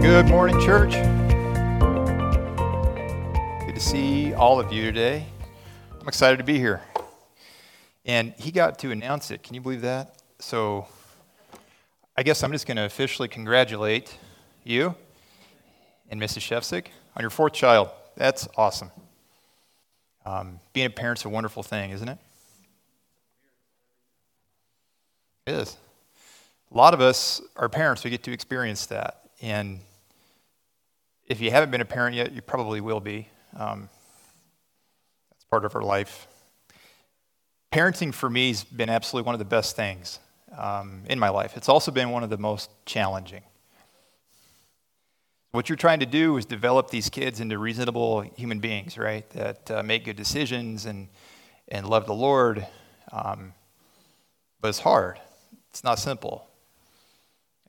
Good morning, church. Good to see all of you today. I'm excited to be here. And he got to announce it. Can you believe that? So I guess I'm just going to officially congratulate you and Mrs. Shefsick on your fourth child. That's awesome. Um, being a parent's a wonderful thing, isn't it? It is. A lot of us are parents, we get to experience that. And if you haven't been a parent yet, you probably will be. Um, that's part of our life. Parenting for me has been absolutely one of the best things um, in my life. It's also been one of the most challenging. What you're trying to do is develop these kids into reasonable human beings, right? That uh, make good decisions and, and love the Lord. Um, but it's hard, it's not simple.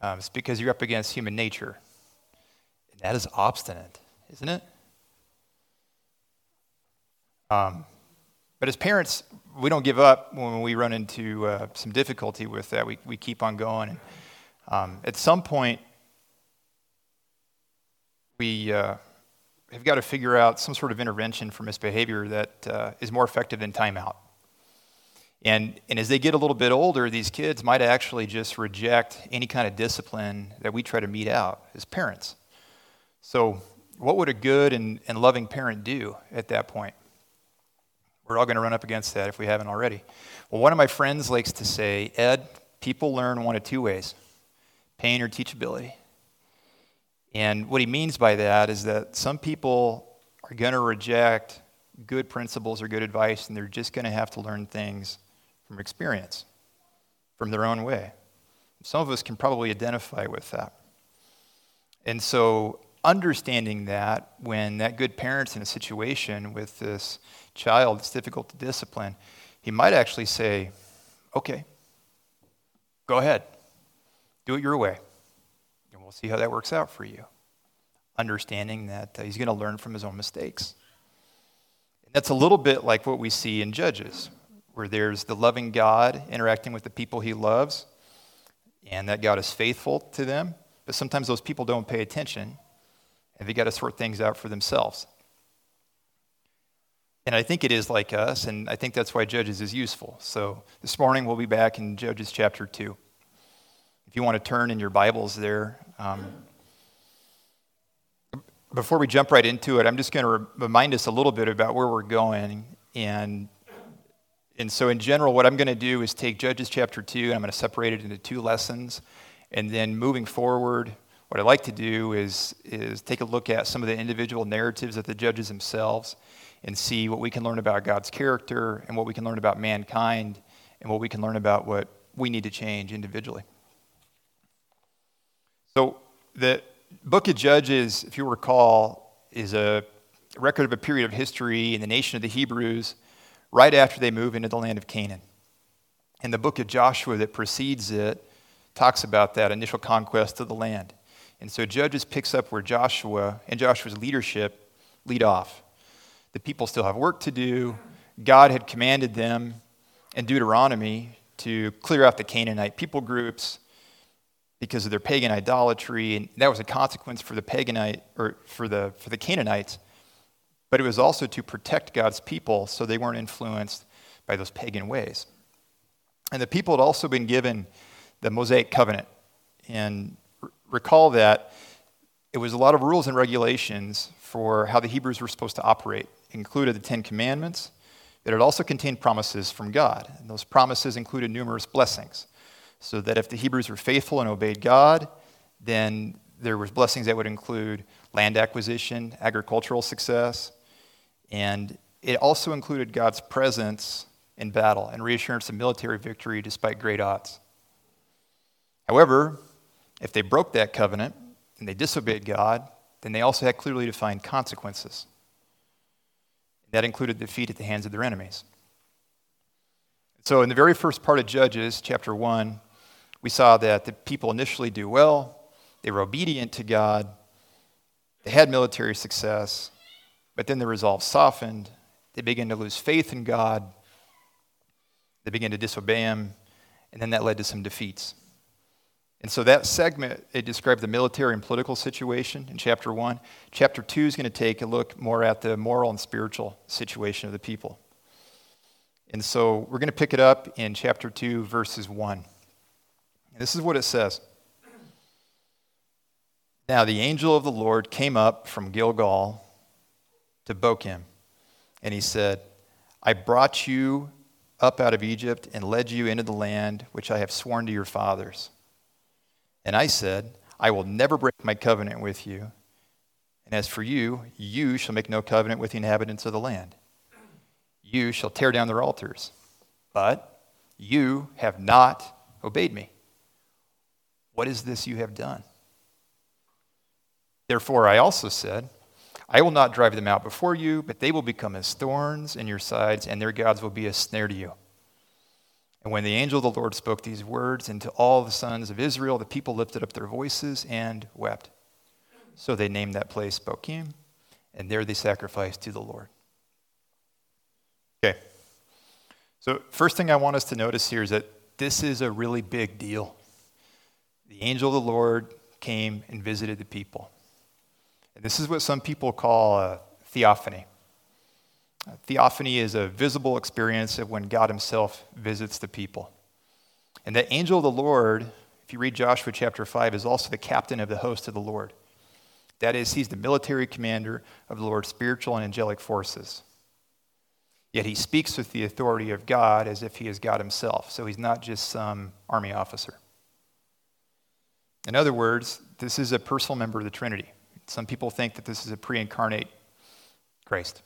Um, it's because you're up against human nature. That is obstinate, isn't it? Um, but as parents, we don't give up when we run into uh, some difficulty with that. We, we keep on going. And, um, at some point, we uh, have got to figure out some sort of intervention for misbehavior that uh, is more effective than timeout. And, and as they get a little bit older, these kids might actually just reject any kind of discipline that we try to mete out as parents. So, what would a good and, and loving parent do at that point? We're all going to run up against that if we haven't already. Well, one of my friends likes to say, Ed, people learn one of two ways pain or teachability. And what he means by that is that some people are going to reject good principles or good advice, and they're just going to have to learn things from experience, from their own way. Some of us can probably identify with that. And so understanding that when that good parent's in a situation with this child that's difficult to discipline, he might actually say, okay, go ahead, do it your way, and we'll see how that works out for you. Understanding that uh, he's going to learn from his own mistakes. And that's a little bit like what we see in Judges, where there's the loving God interacting with the people he loves, and that God is faithful to them, but sometimes those people don't pay attention and they got to sort things out for themselves. And I think it is like us, and I think that's why Judges is useful. So this morning we'll be back in Judges chapter 2. If you want to turn in your Bibles there. Um, before we jump right into it, I'm just going to remind us a little bit about where we're going. And, and so, in general, what I'm going to do is take Judges chapter 2 and I'm going to separate it into two lessons. And then moving forward, what I'd like to do is, is take a look at some of the individual narratives of the judges themselves and see what we can learn about God's character and what we can learn about mankind and what we can learn about what we need to change individually. So, the book of Judges, if you recall, is a record of a period of history in the nation of the Hebrews right after they move into the land of Canaan. And the book of Joshua that precedes it talks about that initial conquest of the land. And so Judges picks up where Joshua and Joshua's leadership lead off. The people still have work to do. God had commanded them in Deuteronomy to clear out the Canaanite people groups because of their pagan idolatry, and that was a consequence for the paganite or for the for the Canaanites. But it was also to protect God's people so they weren't influenced by those pagan ways. And the people had also been given the Mosaic covenant. And recall that it was a lot of rules and regulations for how the Hebrews were supposed to operate. It included the Ten Commandments, but it also contained promises from God. And those promises included numerous blessings. So that if the Hebrews were faithful and obeyed God, then there was blessings that would include land acquisition, agricultural success, and it also included God's presence in battle and reassurance of military victory despite great odds. However, If they broke that covenant and they disobeyed God, then they also had clearly defined consequences. That included defeat at the hands of their enemies. So, in the very first part of Judges, chapter 1, we saw that the people initially do well, they were obedient to God, they had military success, but then the resolve softened. They began to lose faith in God, they began to disobey Him, and then that led to some defeats. And so that segment, it described the military and political situation in chapter one. Chapter two is going to take a look more at the moral and spiritual situation of the people. And so we're going to pick it up in chapter 2, verses 1. this is what it says Now the angel of the Lord came up from Gilgal to Bochim, and he said, I brought you up out of Egypt and led you into the land which I have sworn to your fathers. And I said, I will never break my covenant with you. And as for you, you shall make no covenant with the inhabitants of the land. You shall tear down their altars. But you have not obeyed me. What is this you have done? Therefore, I also said, I will not drive them out before you, but they will become as thorns in your sides, and their gods will be a snare to you. And when the angel of the Lord spoke these words, unto all the sons of Israel, the people lifted up their voices and wept. So they named that place Bochim, and there they sacrificed to the Lord. Okay. So, first thing I want us to notice here is that this is a really big deal. The angel of the Lord came and visited the people. And this is what some people call a theophany. Theophany is a visible experience of when God Himself visits the people. And the angel of the Lord, if you read Joshua chapter 5, is also the captain of the host of the Lord. That is, he's the military commander of the Lord's spiritual and angelic forces. Yet he speaks with the authority of God as if he is God himself. So he's not just some army officer. In other words, this is a personal member of the Trinity. Some people think that this is a pre incarnate Christ.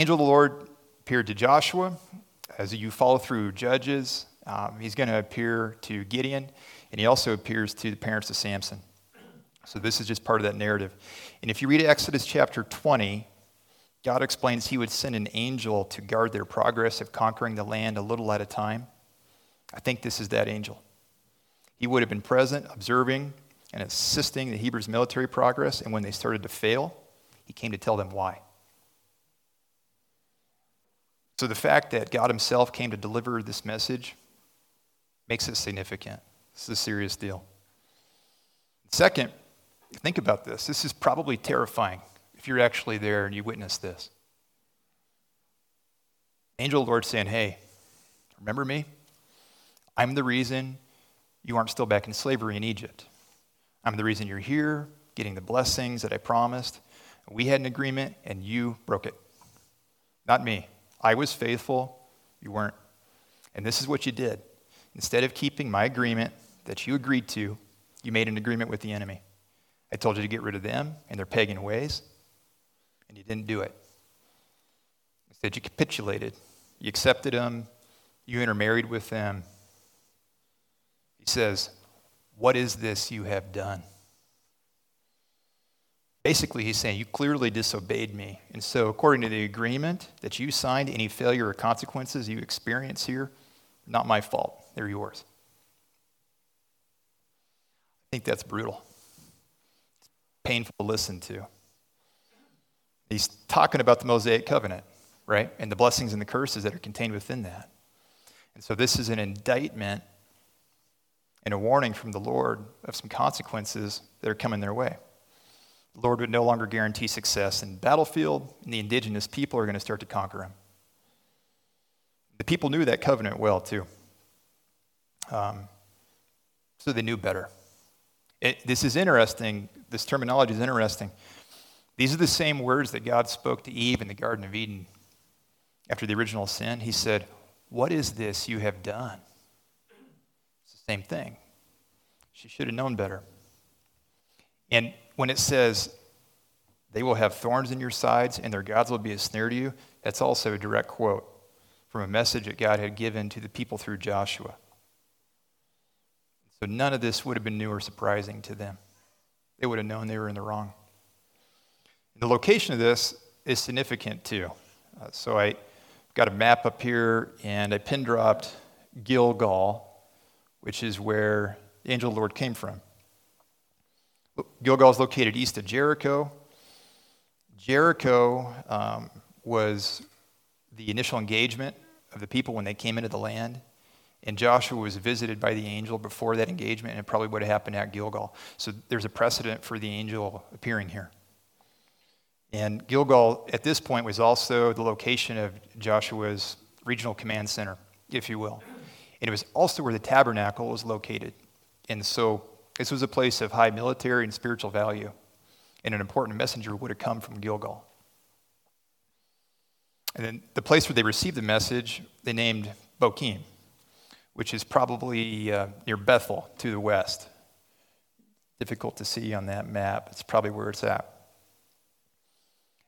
Angel of the Lord appeared to Joshua. As you follow through Judges, um, he's going to appear to Gideon, and he also appears to the parents of Samson. So this is just part of that narrative. And if you read Exodus chapter 20, God explains he would send an angel to guard their progress of conquering the land a little at a time. I think this is that angel. He would have been present, observing, and assisting the Hebrews' military progress, and when they started to fail, he came to tell them why. So the fact that God himself came to deliver this message makes it significant. Is a serious deal. Second, think about this. This is probably terrifying if you're actually there and you witness this. Angel of the Lord saying, Hey, remember me? I'm the reason you aren't still back in slavery in Egypt. I'm the reason you're here, getting the blessings that I promised. We had an agreement and you broke it. Not me. I was faithful, you weren't. And this is what you did. Instead of keeping my agreement that you agreed to, you made an agreement with the enemy. I told you to get rid of them and their pagan ways and you didn't do it. Instead, you capitulated. You accepted them, you intermarried with them. He says, What is this you have done? Basically, he's saying, You clearly disobeyed me. And so, according to the agreement that you signed, any failure or consequences you experience here, not my fault. They're yours. I think that's brutal. It's painful to listen to. He's talking about the Mosaic covenant, right? And the blessings and the curses that are contained within that. And so this is an indictment and a warning from the Lord of some consequences that are coming their way. The Lord would no longer guarantee success in the battlefield, and the indigenous people are going to start to conquer him. The people knew that covenant well, too. Um, so they knew better. It, this is interesting. This terminology is interesting these are the same words that God spoke to Eve in the Garden of Eden after the original sin. He said, What is this you have done? It's the same thing. She should have known better. And when it says, They will have thorns in your sides and their gods will be a snare to you, that's also a direct quote from a message that God had given to the people through Joshua. So none of this would have been new or surprising to them. They would have known they were in the wrong. The location of this is significant too. Uh, so I got a map up here and I pin dropped Gilgal, which is where the angel of the Lord came from. Gilgal is located east of Jericho. Jericho um, was the initial engagement of the people when they came into the land. And Joshua was visited by the angel before that engagement, and it probably would have happened at Gilgal. So there's a precedent for the angel appearing here. And Gilgal, at this point, was also the location of Joshua's regional command center, if you will. And it was also where the tabernacle was located. And so this was a place of high military and spiritual value. And an important messenger would have come from Gilgal. And then the place where they received the message, they named Bochim, which is probably uh, near Bethel to the west. Difficult to see on that map. It's probably where it's at.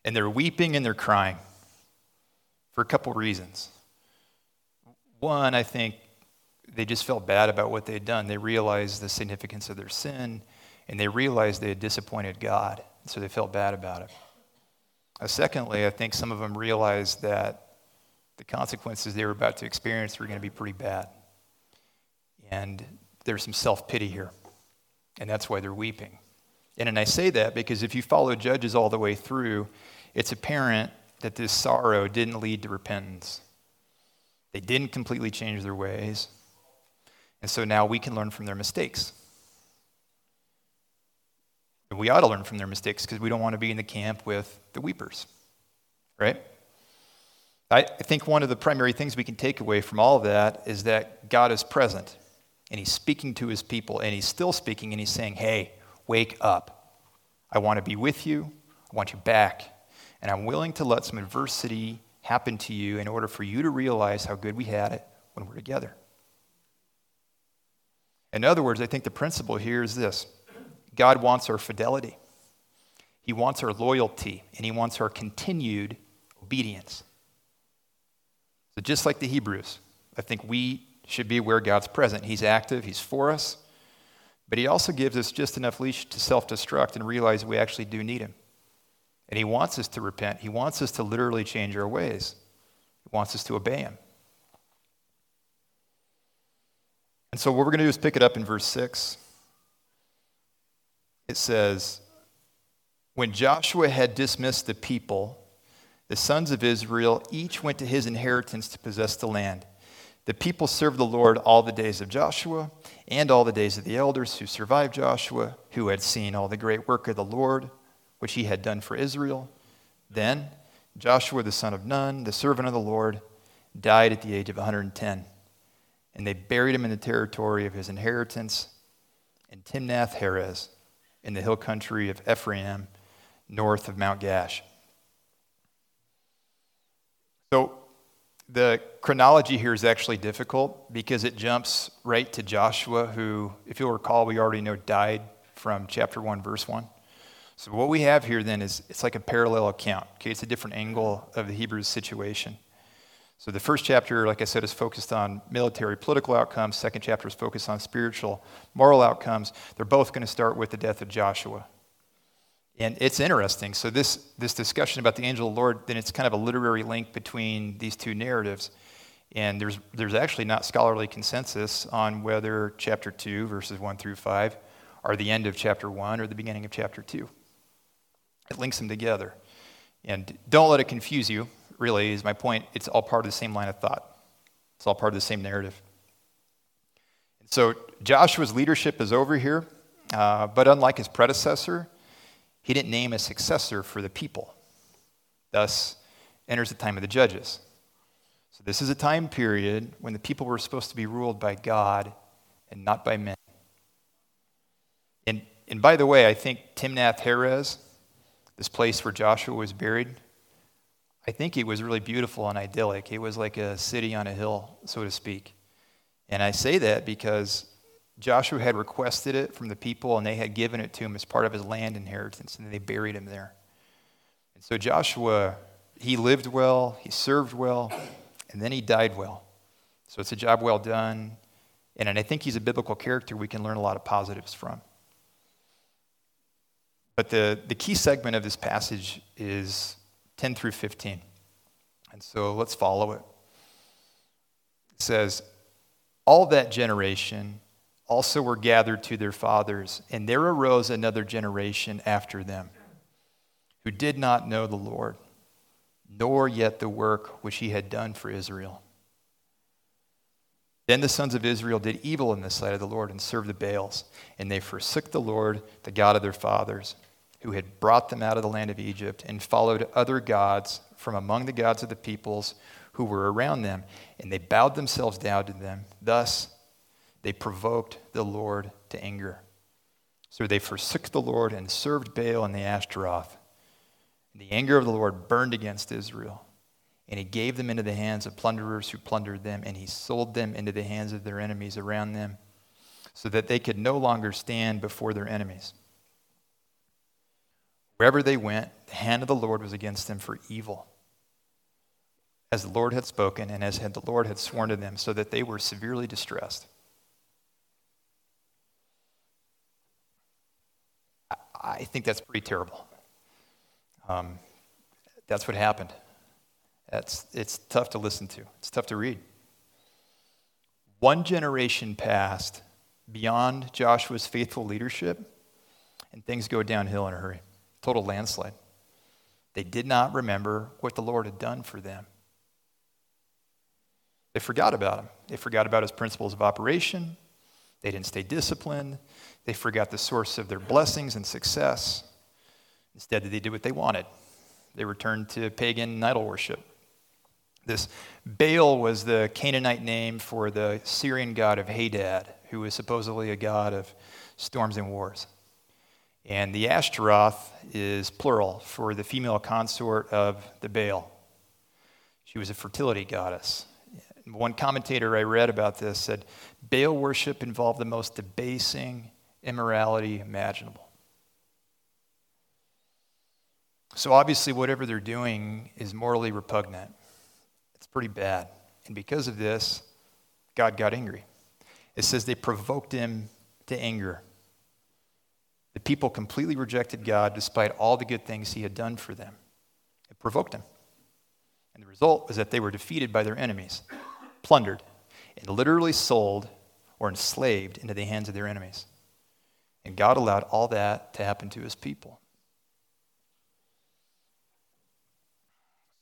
And they're weeping and they're crying for a couple reasons. One, I think they just felt bad about what they had done. They realized the significance of their sin and they realized they had disappointed God. So they felt bad about it. Secondly, I think some of them realized that the consequences they were about to experience were going to be pretty bad. And there's some self pity here. And that's why they're weeping. And, and I say that because if you follow Judges all the way through, it's apparent that this sorrow didn't lead to repentance. They didn't completely change their ways. And so now we can learn from their mistakes. And we ought to learn from their mistakes because we don't want to be in the camp with the weepers, right? I think one of the primary things we can take away from all of that is that God is present and He's speaking to His people and He's still speaking and He's saying, hey, wake up. I want to be with you. I want you back. And I'm willing to let some adversity happen to you in order for you to realize how good we had it when we're together. In other words, I think the principle here is this God wants our fidelity, He wants our loyalty, and He wants our continued obedience. So, just like the Hebrews, I think we should be aware God's present. He's active, He's for us, but He also gives us just enough leash to self destruct and realize we actually do need Him. And He wants us to repent, He wants us to literally change our ways, He wants us to obey Him. And so, what we're going to do is pick it up in verse 6. It says, When Joshua had dismissed the people, the sons of Israel each went to his inheritance to possess the land. The people served the Lord all the days of Joshua and all the days of the elders who survived Joshua, who had seen all the great work of the Lord, which he had done for Israel. Then Joshua the son of Nun, the servant of the Lord, died at the age of 110 and they buried him in the territory of his inheritance in Timnath Heres, in the hill country of Ephraim, north of Mount Gaash. So the chronology here is actually difficult because it jumps right to Joshua, who, if you'll recall, we already know died from chapter 1, verse 1. So what we have here then is it's like a parallel account. Okay, it's a different angle of the Hebrews situation. So the first chapter, like I said, is focused on military, political outcomes. Second chapter is focused on spiritual, moral outcomes. They're both going to start with the death of Joshua. And it's interesting. So this, this discussion about the angel of the Lord, then it's kind of a literary link between these two narratives. And there's, there's actually not scholarly consensus on whether chapter 2, verses 1 through 5, are the end of chapter 1 or the beginning of chapter 2. It links them together. And don't let it confuse you really, is my point. It's all part of the same line of thought, it's all part of the same narrative. So Joshua's leadership is over here, uh, but unlike his predecessor, he didn't name a successor for the people. Thus, enters the time of the judges. So, this is a time period when the people were supposed to be ruled by God and not by men. And, and by the way, I think Timnath Heres, this place where Joshua was buried, I think it was really beautiful and idyllic. It was like a city on a hill, so to speak. And I say that because Joshua had requested it from the people and they had given it to him as part of his land inheritance, and they buried him there. And so Joshua, he lived well, he served well, and then he died well. So it's a job well done. And I think he's a biblical character we can learn a lot of positives from. But the, the key segment of this passage is 10 through 15. And so let's follow it. It says, All that generation also were gathered to their fathers, and there arose another generation after them who did not know the Lord, nor yet the work which he had done for Israel. Then the sons of Israel did evil in the sight of the Lord and served the Baals, and they forsook the Lord, the God of their fathers, who had brought them out of the land of Egypt, and followed other gods from among the gods of the peoples who were around them, and they bowed themselves down to them. Thus they provoked the Lord to anger. So they forsook the Lord and served Baal and the Ashtaroth. The anger of the Lord burned against Israel. And he gave them into the hands of plunderers who plundered them, and he sold them into the hands of their enemies around them, so that they could no longer stand before their enemies. Wherever they went, the hand of the Lord was against them for evil, as the Lord had spoken, and as had the Lord had sworn to them, so that they were severely distressed. I think that's pretty terrible. Um, that's what happened. That's, it's tough to listen to, it's tough to read. One generation passed beyond Joshua's faithful leadership, and things go downhill in a hurry. Total landslide. They did not remember what the Lord had done for them. They forgot about him. They forgot about his principles of operation. They didn't stay disciplined. They forgot the source of their blessings and success. Instead, they did what they wanted. They returned to pagan idol worship. This Baal was the Canaanite name for the Syrian god of Hadad, who was supposedly a god of storms and wars. And the Ashtaroth is plural for the female consort of the Baal. She was a fertility goddess. One commentator I read about this said Baal worship involved the most debasing immorality imaginable. So, obviously, whatever they're doing is morally repugnant. It's pretty bad. And because of this, God got angry. It says they provoked him to anger. The people completely rejected God despite all the good things he had done for them. It provoked him. And the result was that they were defeated by their enemies, plundered, and literally sold or enslaved into the hands of their enemies. And God allowed all that to happen to his people.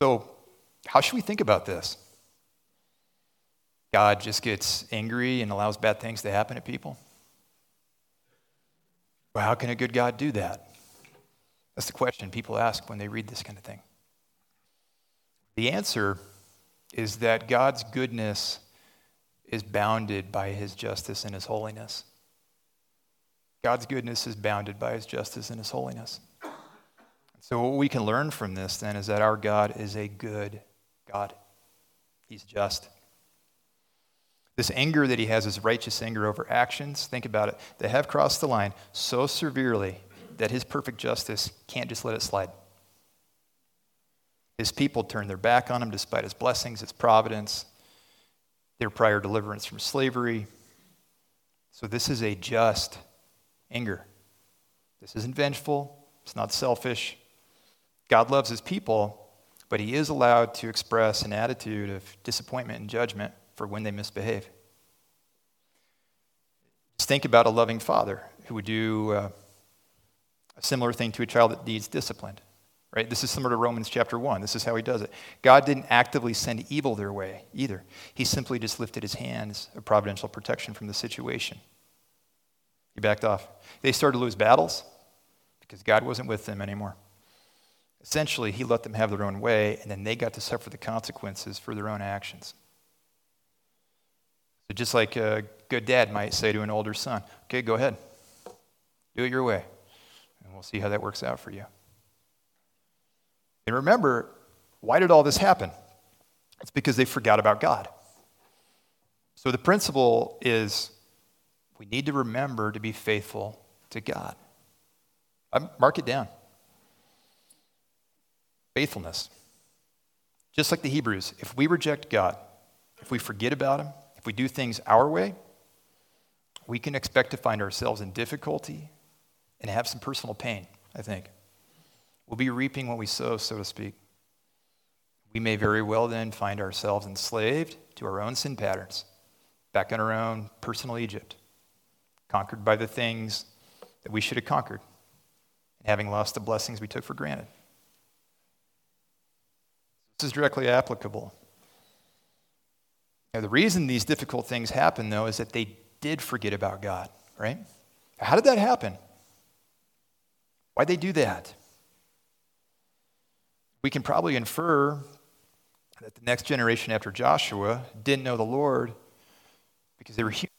So, how should we think about this? God just gets angry and allows bad things to happen to people? Well, how can a good God do that? That's the question people ask when they read this kind of thing. The answer is that God's goodness is bounded by his justice and his holiness. God's goodness is bounded by his justice and his holiness. So, what we can learn from this then is that our God is a good God. He's just. This anger that he has is righteous anger over actions. Think about it. They have crossed the line so severely that his perfect justice can't just let it slide. His people turned their back on him despite his blessings, his providence, their prior deliverance from slavery. So, this is a just anger. This isn't vengeful, it's not selfish, God loves his people, but he is allowed to express an attitude of disappointment and judgment for when they misbehave. Just think about a loving father who would do uh, a similar thing to a child that needs disciplined. Right? This is similar to Romans chapter 1. This is how he does it. God didn't actively send evil their way either. He simply just lifted his hands of providential protection from the situation. He backed off. They started to lose battles because God wasn't with them anymore. Essentially, he let them have their own way, and then they got to suffer the consequences for their own actions. Just like a good dad might say to an older son, okay, go ahead, do it your way, and we'll see how that works out for you. And remember, why did all this happen? It's because they forgot about God. So, the principle is we need to remember to be faithful to God. Um, mark it down faithfulness. Just like the Hebrews, if we reject God, if we forget about Him, if we do things our way, we can expect to find ourselves in difficulty and have some personal pain, I think. We'll be reaping what we sow, so to speak. We may very well then find ourselves enslaved to our own sin patterns, back in our own personal Egypt, conquered by the things that we should have conquered, and having lost the blessings we took for granted. This is directly applicable. Now, the reason these difficult things happen, though, is that they did forget about God, right? How did that happen? Why'd they do that? We can probably infer that the next generation after Joshua didn't know the Lord because they were human.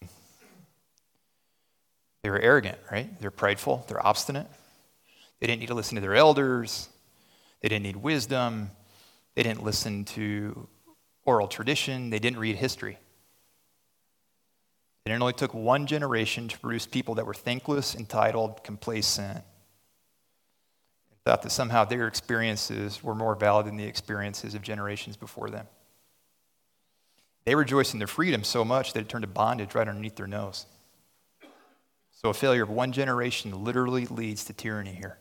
They were arrogant, right? They're prideful, they're obstinate. They didn't need to listen to their elders, they didn't need wisdom, they didn't listen to oral tradition, they didn't read history. And it only took one generation to produce people that were thankless, entitled, complacent, and thought that somehow their experiences were more valid than the experiences of generations before them. They rejoiced in their freedom so much that it turned to bondage right underneath their nose. So a failure of one generation literally leads to tyranny here.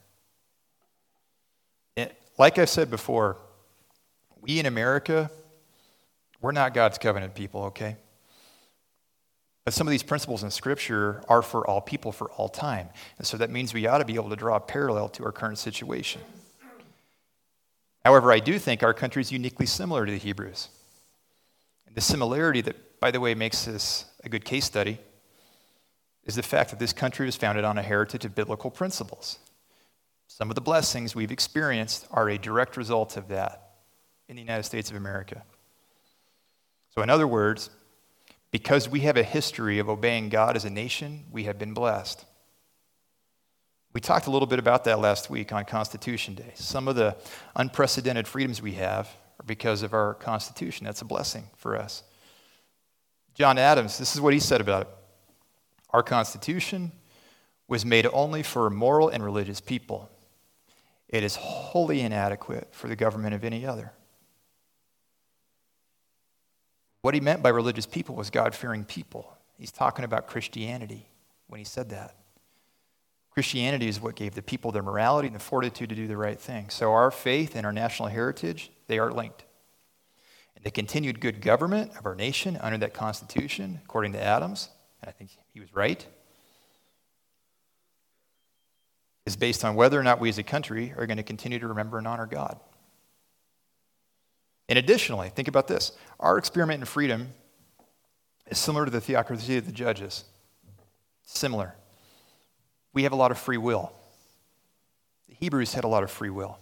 It, like I said before, we in America, we're not God's covenant people, okay? But some of these principles in Scripture are for all people for all time. And so that means we ought to be able to draw a parallel to our current situation. However, I do think our country is uniquely similar to the Hebrews. And the similarity that, by the way, makes this a good case study is the fact that this country was founded on a heritage of biblical principles. Some of the blessings we've experienced are a direct result of that in the United States of America. So, in other words, because we have a history of obeying God as a nation, we have been blessed. We talked a little bit about that last week on Constitution Day. Some of the unprecedented freedoms we have are because of our Constitution. That's a blessing for us. John Adams, this is what he said about it. Our Constitution was made only for moral and religious people. It is wholly inadequate for the government of any other. What he meant by religious people was God fearing people. He's talking about Christianity when he said that. Christianity is what gave the people their morality and the fortitude to do the right thing. So our faith and our national heritage, they are linked. And the continued good government of our nation under that Constitution, according to Adams, and I think he was right, is based on whether or not we as a country are going to continue to remember and honor God. And additionally, think about this our experiment in freedom is similar to the theocracy of the judges. Similar. We have a lot of free will. The Hebrews had a lot of free will.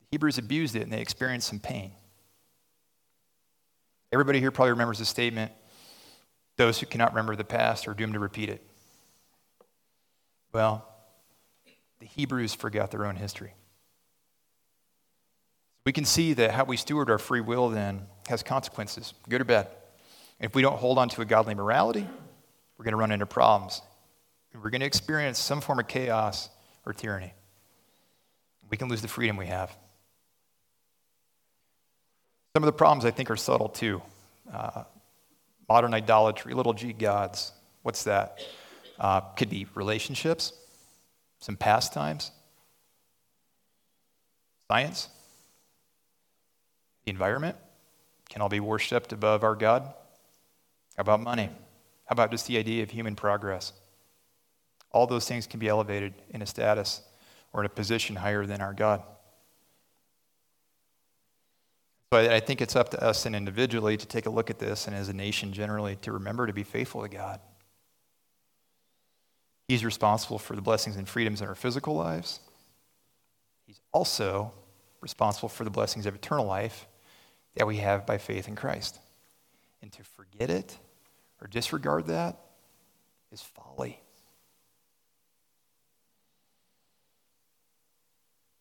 The Hebrews abused it and they experienced some pain. Everybody here probably remembers the statement those who cannot remember the past are doomed to repeat it. Well, the Hebrews forgot their own history. We can see that how we steward our free will then has consequences, good or bad. And if we don't hold on to a godly morality, we're going to run into problems. We're going to experience some form of chaos or tyranny. We can lose the freedom we have. Some of the problems I think are subtle too. Uh, modern idolatry, little g gods. What's that? Uh, could be relationships, some pastimes, science environment can all be worshiped above our God. How about money? How about just the idea of human progress? All those things can be elevated in a status or in a position higher than our God. So I, think it's up to us and individually to take a look at this and as a nation generally to remember to be faithful to God. He's responsible for the blessings and freedoms in our physical lives. He's also responsible for the blessings of eternal life that we have by faith in Christ. And to forget it or disregard that is folly.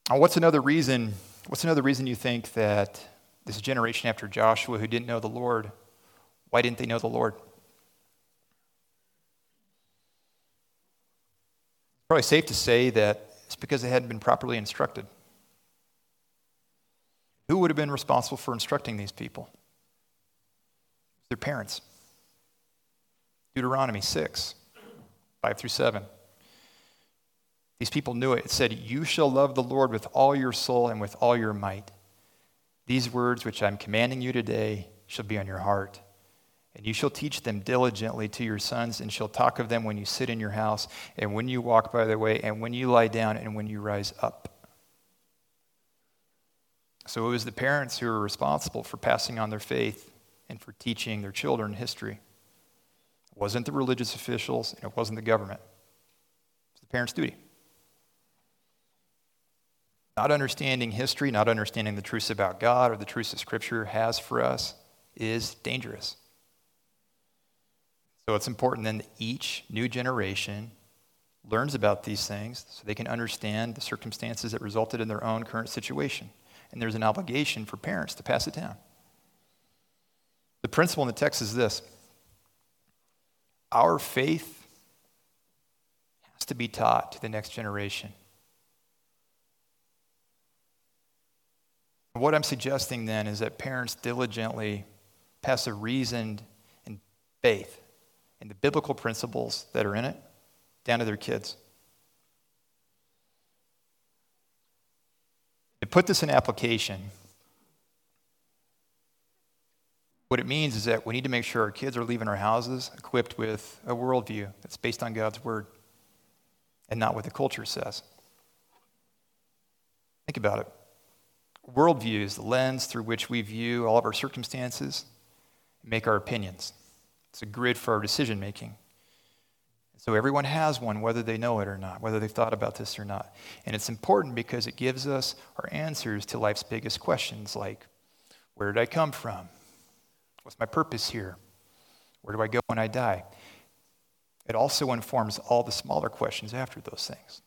Now, what's another reason? What's another reason you think that this generation after Joshua who didn't know the Lord, why didn't they know the Lord? Probably safe to say that it's because they hadn't been properly instructed. Who would have been responsible for instructing these people? Their parents. Deuteronomy 6, 5 through 7. These people knew it. It said, You shall love the Lord with all your soul and with all your might. These words which I'm commanding you today shall be on your heart. And you shall teach them diligently to your sons, and shall talk of them when you sit in your house, and when you walk by the way, and when you lie down, and when you rise up. So it was the parents who were responsible for passing on their faith and for teaching their children history. It wasn't the religious officials, and it wasn't the government. It was the parents' duty. Not understanding history, not understanding the truths about God or the truths that Scripture has for us is dangerous. So it's important then that each new generation learns about these things so they can understand the circumstances that resulted in their own current situation. And there's an obligation for parents to pass it down. The principle in the text is this our faith has to be taught to the next generation. What I'm suggesting then is that parents diligently pass a reasoned and faith and the biblical principles that are in it down to their kids. Put this in application, what it means is that we need to make sure our kids are leaving our houses equipped with a worldview that's based on God's word and not what the culture says. Think about it. Worldview is the lens through which we view all of our circumstances and make our opinions. It's a grid for our decision making. So everyone has one, whether they know it or not, whether they've thought about this or not. And it's important because it gives us our answers to life's biggest questions like where did I come from? What's my purpose here? Where do I go when I die? It also informs all the smaller questions after those things.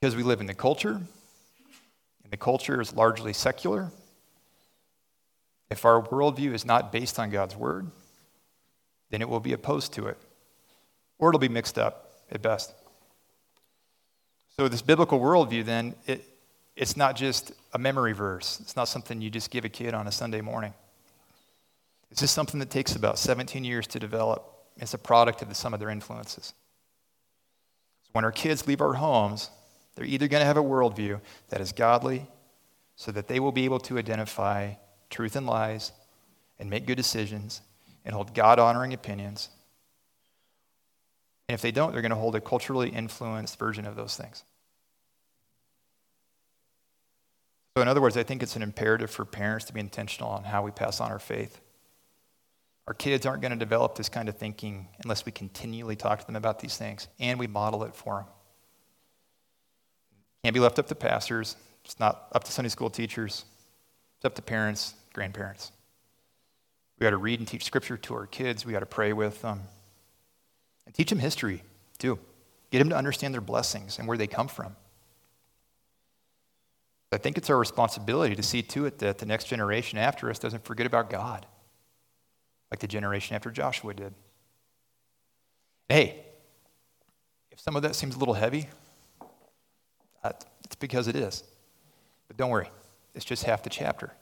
Because we live in the culture, and the culture is largely secular, if our worldview is not based on God's word, then it will be opposed to it, or it'll be mixed up at best. So, this biblical worldview, then, it, it's not just a memory verse. It's not something you just give a kid on a Sunday morning. It's just something that takes about 17 years to develop. It's a product of the sum of their influences. So when our kids leave our homes, they're either going to have a worldview that is godly, so that they will be able to identify truth and lies, and make good decisions, and hold God honoring opinions. And if they don't, they're going to hold a culturally influenced version of those things. So, in other words, I think it's an imperative for parents to be intentional on how we pass on our faith. Our kids aren't going to develop this kind of thinking unless we continually talk to them about these things and we model it for them. Can't be left up to pastors. It's not up to Sunday school teachers. It's up to parents, grandparents. We got to read and teach scripture to our kids. We got to pray with them. And teach them history, too. Get them to understand their blessings and where they come from. I think it's our responsibility to see to it that the next generation after us doesn't forget about God, like the generation after Joshua did. Hey, if some of that seems a little heavy, uh, it's because it is. But don't worry, it's just half the chapter.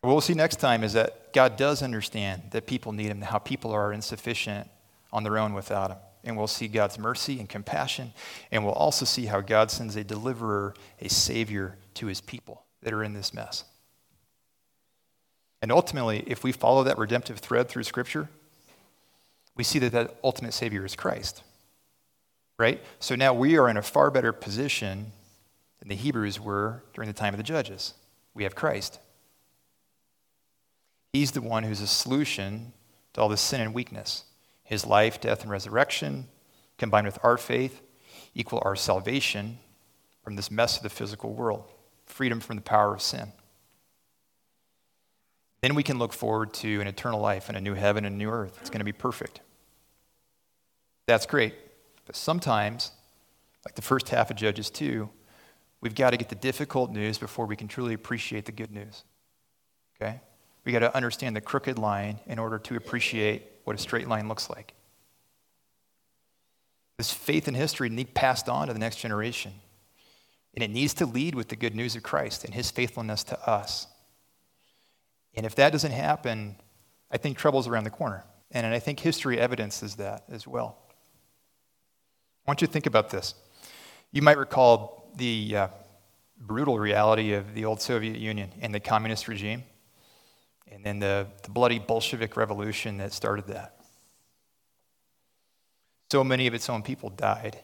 What we'll see next time is that God does understand that people need Him, how people are insufficient on their own without Him. And we'll see God's mercy and compassion. And we'll also see how God sends a deliverer, a savior to His people that are in this mess. And ultimately, if we follow that redemptive thread through Scripture, we see that that ultimate Savior is Christ. Right? So now we are in a far better position than the Hebrews were during the time of the judges. We have Christ. He's the one who's a solution to all the sin and weakness. His life, death, and resurrection, combined with our faith, equal our salvation from this mess of the physical world, freedom from the power of sin. Then we can look forward to an eternal life and a new heaven and a new earth. It's going to be perfect. That's great. But sometimes, like the first half of Judges 2, we've got to get the difficult news before we can truly appreciate the good news. Okay? We got to understand the crooked line in order to appreciate what a straight line looks like. This faith in history needs passed on to the next generation. And it needs to lead with the good news of Christ and his faithfulness to us. And if that doesn't happen, I think trouble's around the corner. And I think history evidences that as well. I want you to think about this. You might recall the uh, brutal reality of the old Soviet Union and the communist regime, and then the, the bloody Bolshevik revolution that started that. So many of its own people died,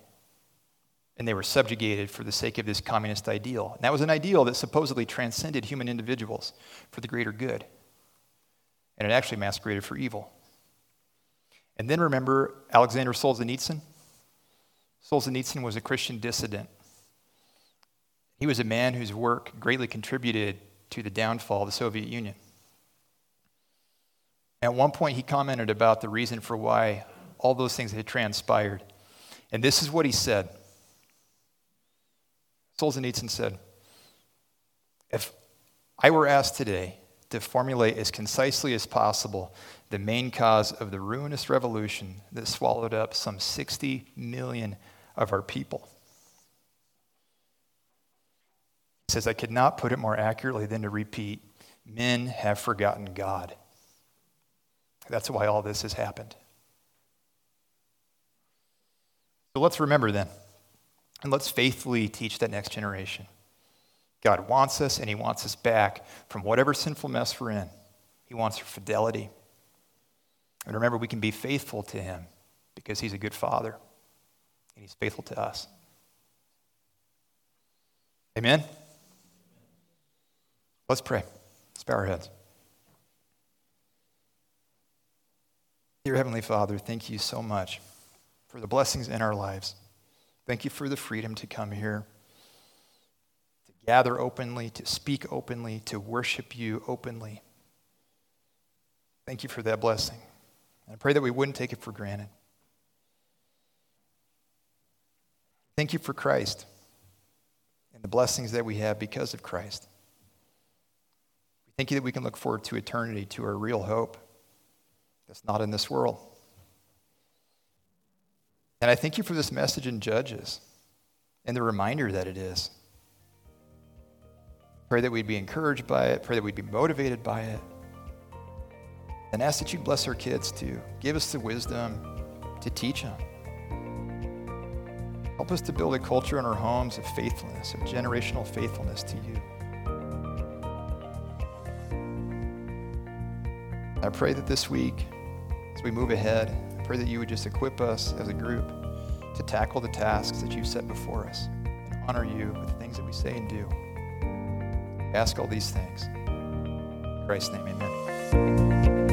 and they were subjugated for the sake of this communist ideal. And that was an ideal that supposedly transcended human individuals for the greater good, and it actually masqueraded for evil. And then remember Alexander Solzhenitsyn? Solzhenitsyn was a Christian dissident he was a man whose work greatly contributed to the downfall of the Soviet Union. At one point, he commented about the reason for why all those things had transpired. And this is what he said Solzhenitsyn said, If I were asked today to formulate as concisely as possible the main cause of the ruinous revolution that swallowed up some 60 million of our people, He says, I could not put it more accurately than to repeat men have forgotten God. That's why all this has happened. So let's remember then, and let's faithfully teach that next generation. God wants us, and He wants us back from whatever sinful mess we're in. He wants our fidelity. And remember, we can be faithful to Him because He's a good Father, and He's faithful to us. Amen? Let's pray. Let's bow our heads. Dear Heavenly Father, thank you so much for the blessings in our lives. Thank you for the freedom to come here, to gather openly, to speak openly, to worship you openly. Thank you for that blessing. And I pray that we wouldn't take it for granted. Thank you for Christ and the blessings that we have because of Christ. We thank you that we can look forward to eternity, to our real hope that's not in this world. And I thank you for this message in Judges and the reminder that it is. Pray that we'd be encouraged by it, pray that we'd be motivated by it. And ask that you bless our kids too. Give us the wisdom to teach them. Help us to build a culture in our homes of faithfulness, of generational faithfulness to you. I pray that this week, we move ahead, I pray that you would just equip us as a group to tackle the tasks that you've set before us and honor you with the things that we say and do. ask all these things. In Christ's name, amen.